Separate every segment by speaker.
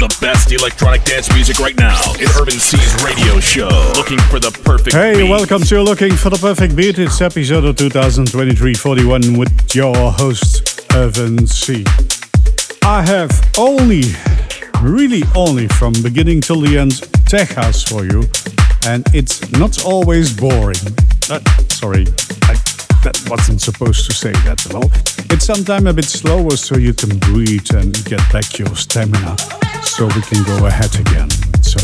Speaker 1: The best electronic dance music right now in Irvin Cee's radio show. Looking for the perfect
Speaker 2: Hey,
Speaker 1: beat.
Speaker 2: welcome to Looking for the Perfect Beat. It's episode of 2023-41 with your host, Irvin Cee. I have only, really only from beginning till the end, tech house for you. And it's not always boring. Uh, sorry, I, that wasn't supposed to say that. Well, it's sometimes a bit slower so you can breathe and get back your stamina so we can go ahead again. So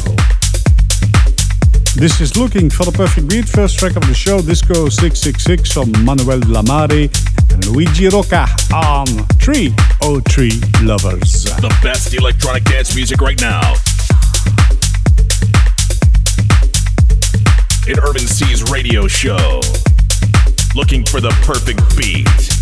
Speaker 2: this is Looking for the Perfect Beat, first track of the show, Disco 666 from Manuel Lamari and Luigi Rocca on 303 Lovers.
Speaker 1: The best electronic dance music right now. In Irvin Cee's radio show. Looking for the perfect beat.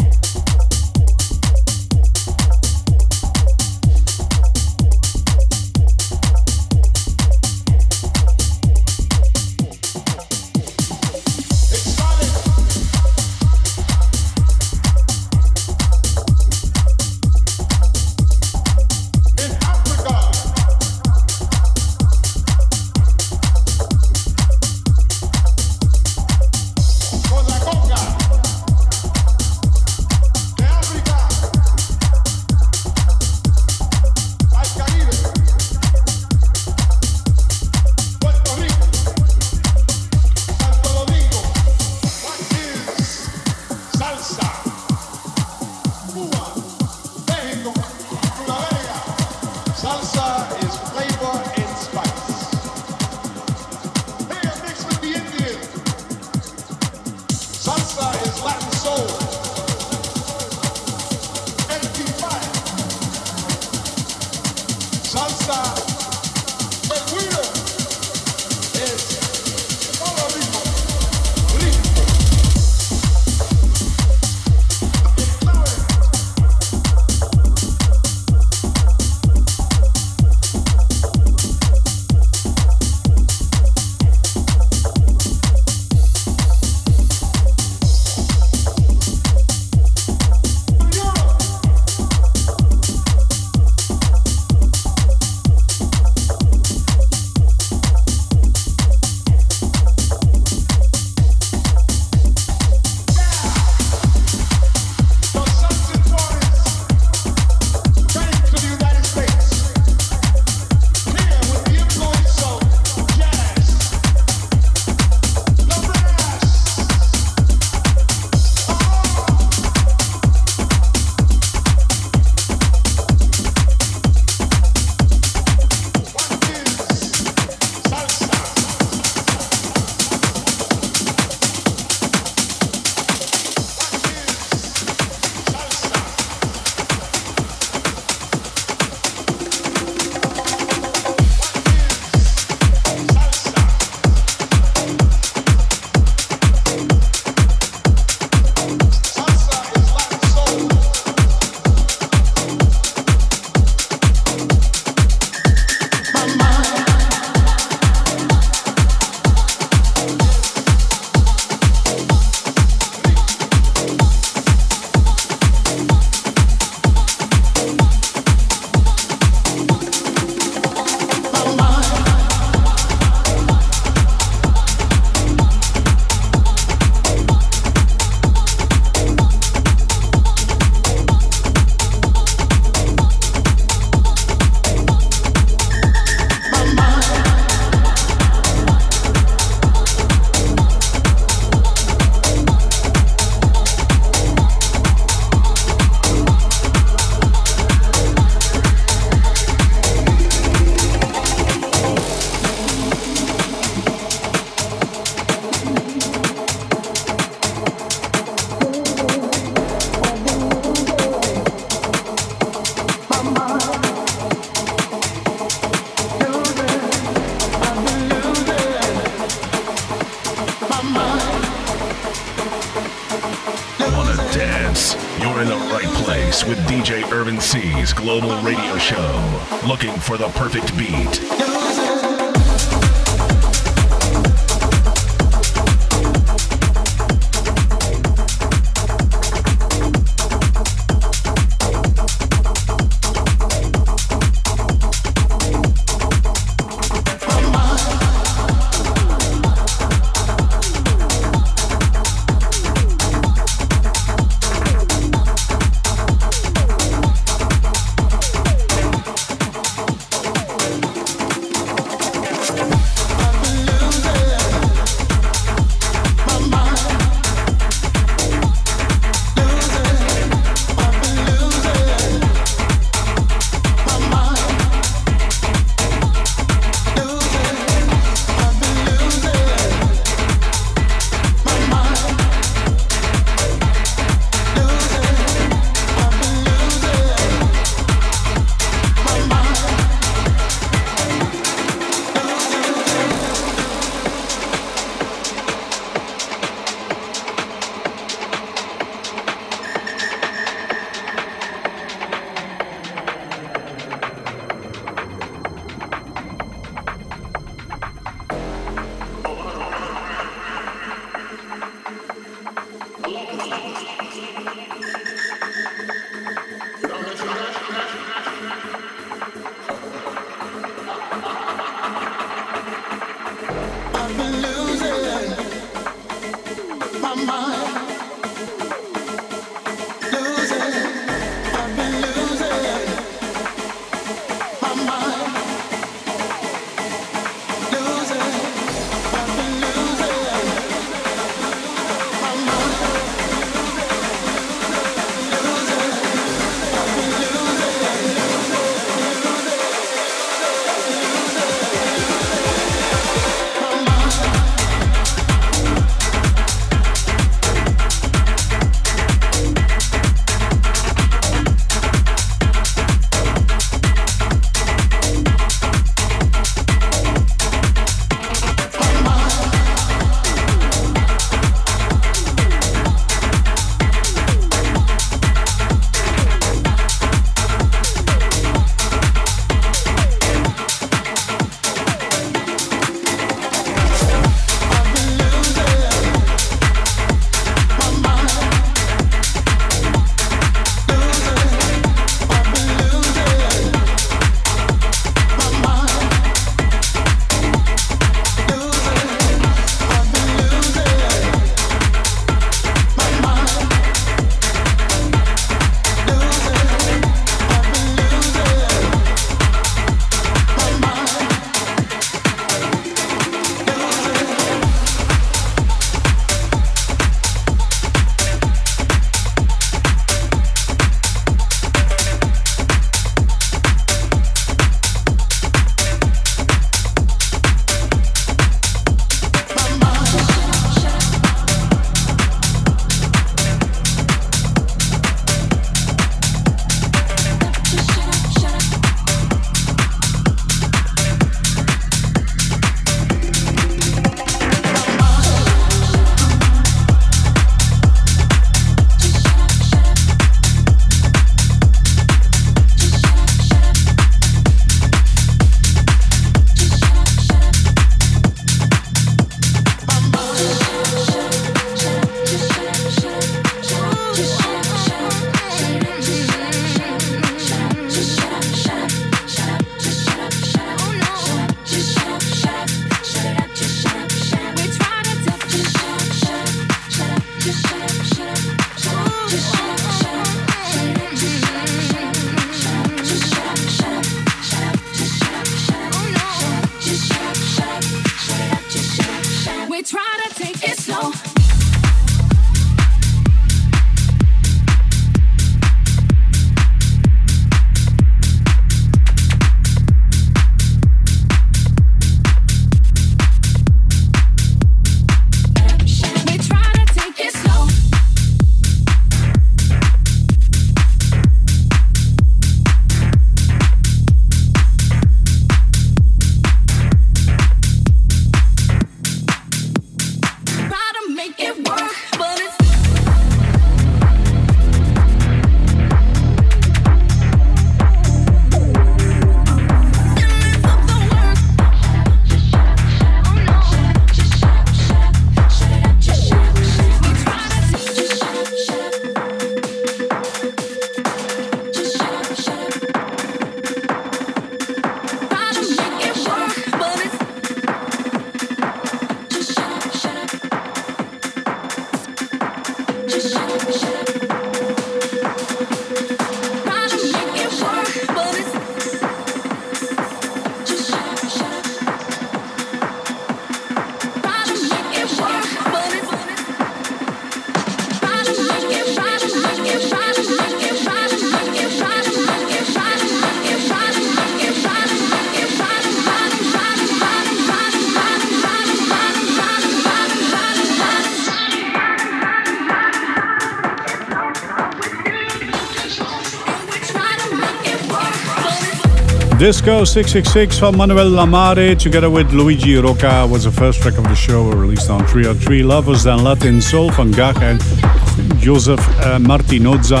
Speaker 2: Disco 666 from Manuel Lamare together with Luigi Rocca was the first track of the show released on 303 Lovers Than Latin Soul from GAGH and Joseph uh, Martinoza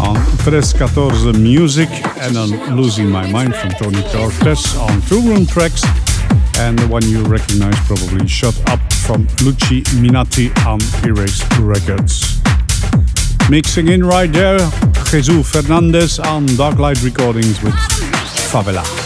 Speaker 2: on 314 Music and on Losing My Mind from Tony Cortez on Two Room Tracks and the one you recognize probably Shut Up from Lucci Minati on Erase Records. Mixing in right there, Jesus Fernandez on Dark Light Recordings with Favela.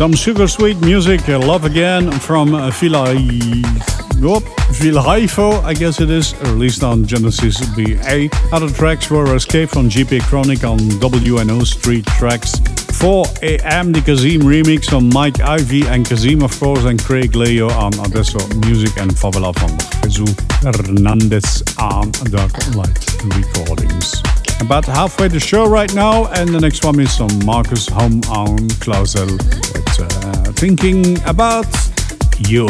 Speaker 2: Some sugar sweet music, uh, Love Again from uh, Vila, oh, Vilhaifo, I guess it is, released on Genesis BA. Other tracks were Escape from JP Chronic on WNO Street Tracks. 4 AM, the CASSIMM remix on Mike Ivy and CASSIMM, of course, and Craig Leo on Adesso Music and Favela van Jesus Hernandez on Dark Light Recordings. About halfway the show right now, and the next one is some Markus Homm on Clausel uh, Thinking About You.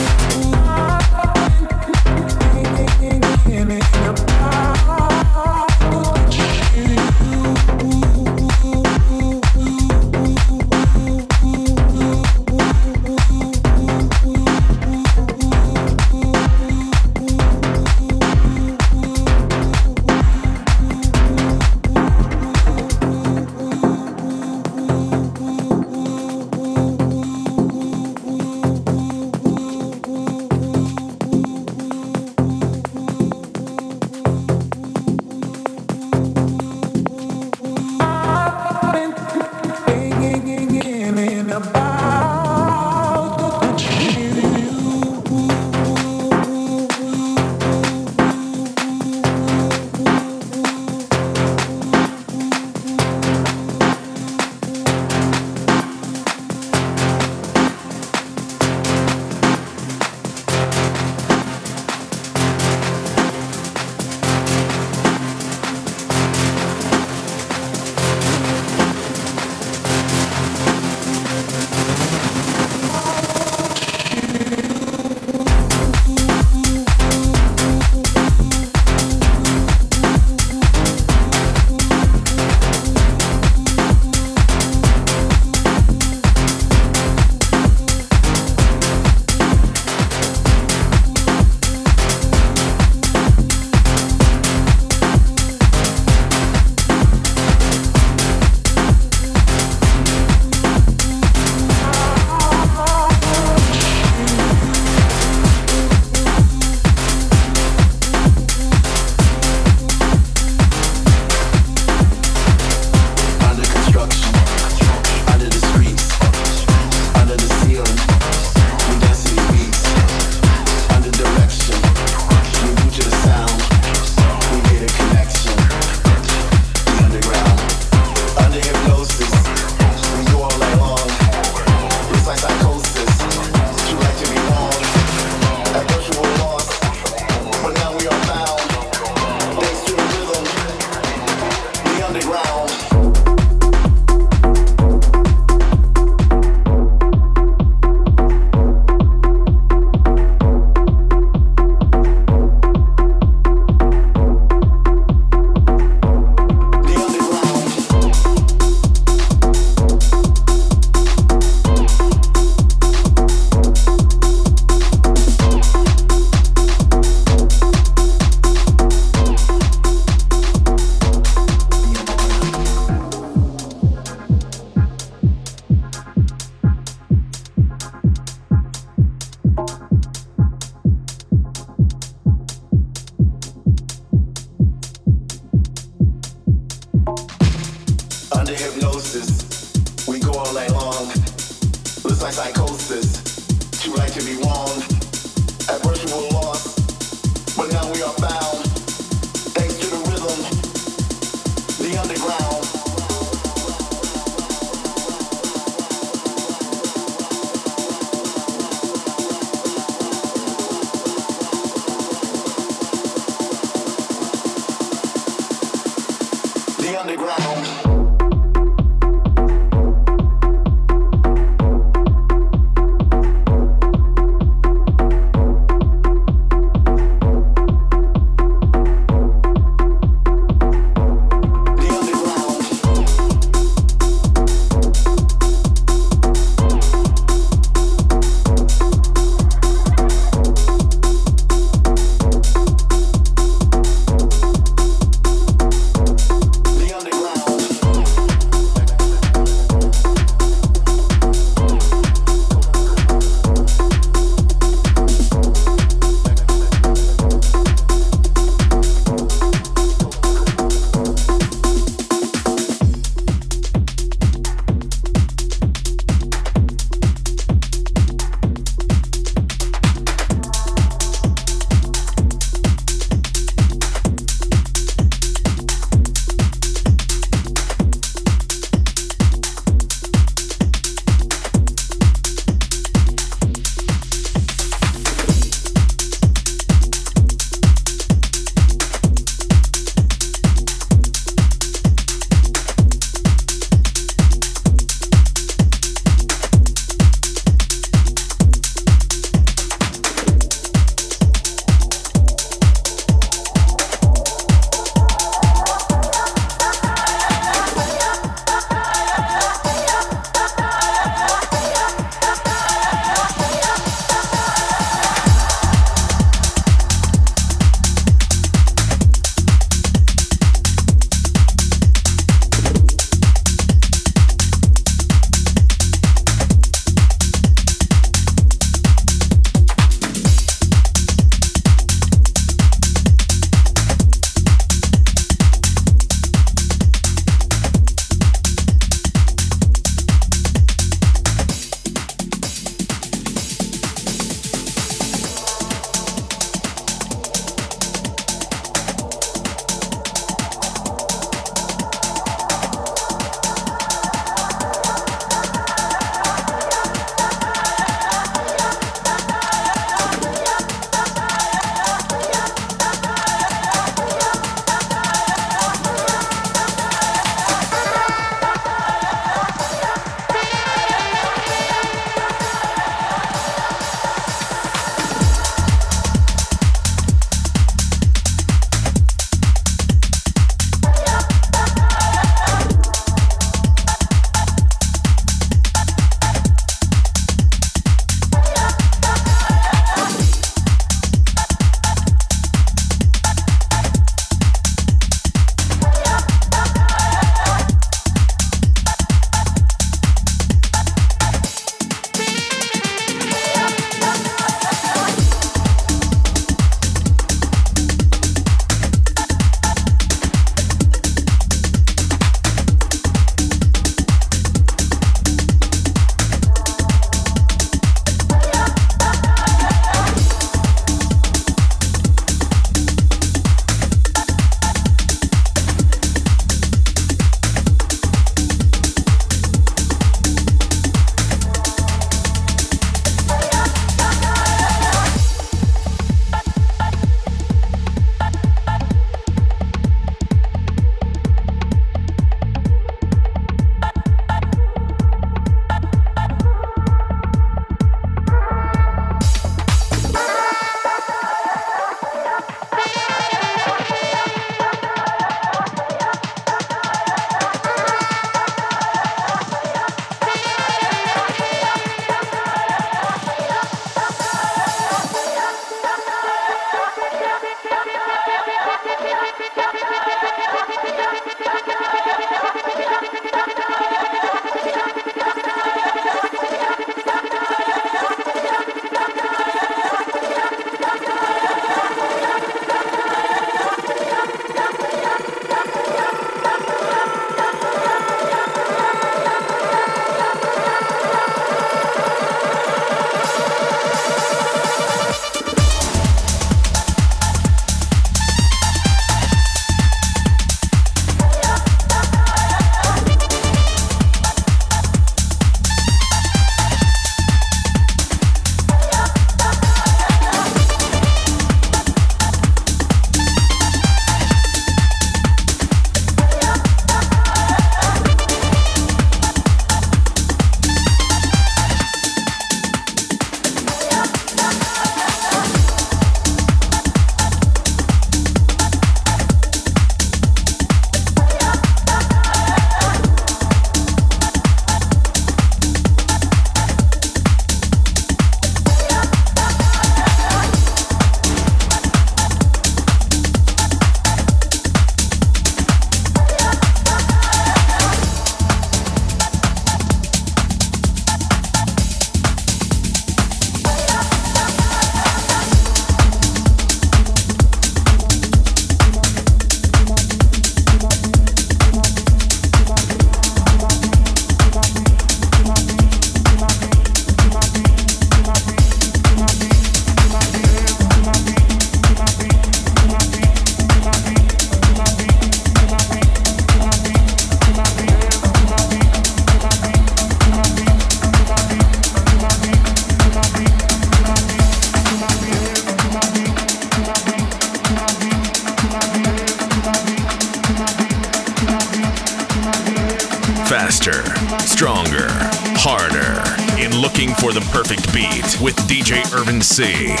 Speaker 1: Irvin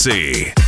Speaker 3: DJ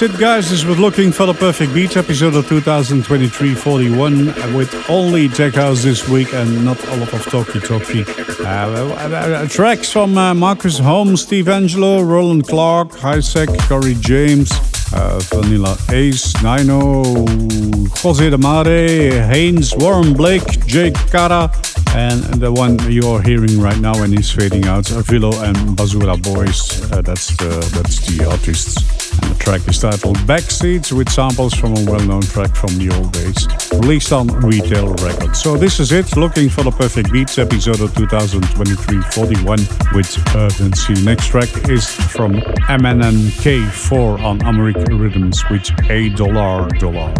Speaker 2: that's it, guys. This was Looking for the Perfect Beat, episode of 2023 41, with only tech house this week and not a lot of talky talky. Uh, uh, uh, tracks from uh, Marcus Holmes, Steve Angello, Roland Clark, Hiisak, Corey James, uh, Vanilla Ace, Nino, Jose de Mare, Haynes, Warren Blake, Jake Cara, and the one you're hearing right now and he's fading out, Vilo and Basura Boyz. Uh, that's the that's the artists. The track is titled Backseats with samples from a well known track from the old days, released on Retail Records. So this is it, looking for the perfect beats, episode of 2023 41 with Irvin Cee. Next track is from MNK4 on American Rhythms with A Dollar Dollar.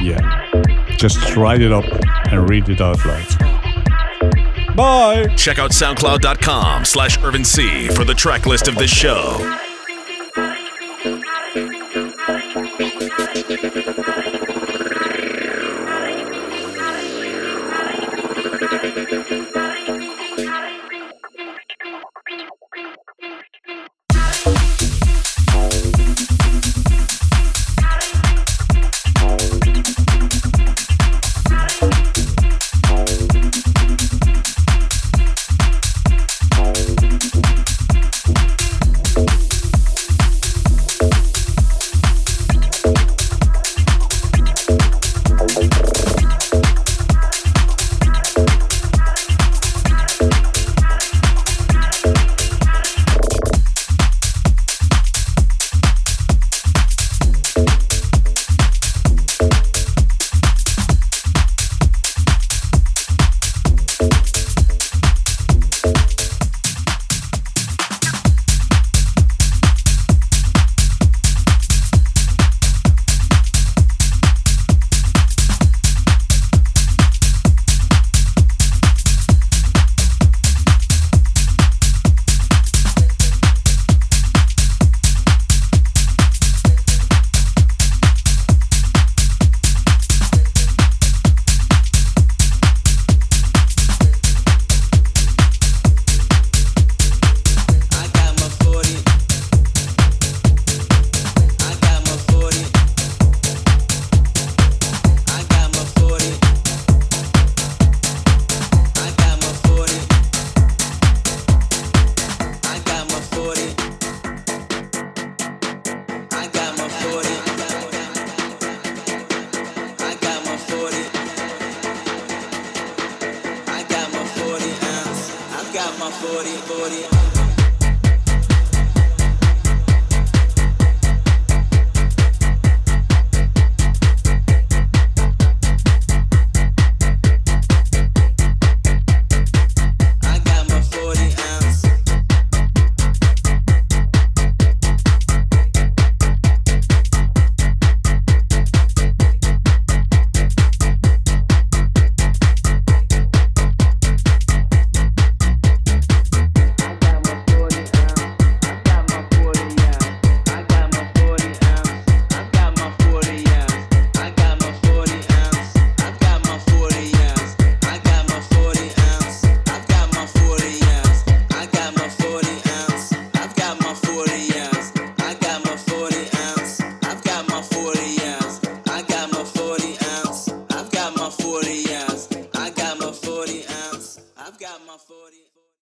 Speaker 2: Yeah, just write it up and read it out loud. Bye.
Speaker 3: Check out soundcloud.com slash C for the track list of this show.
Speaker 4: Okay, okay.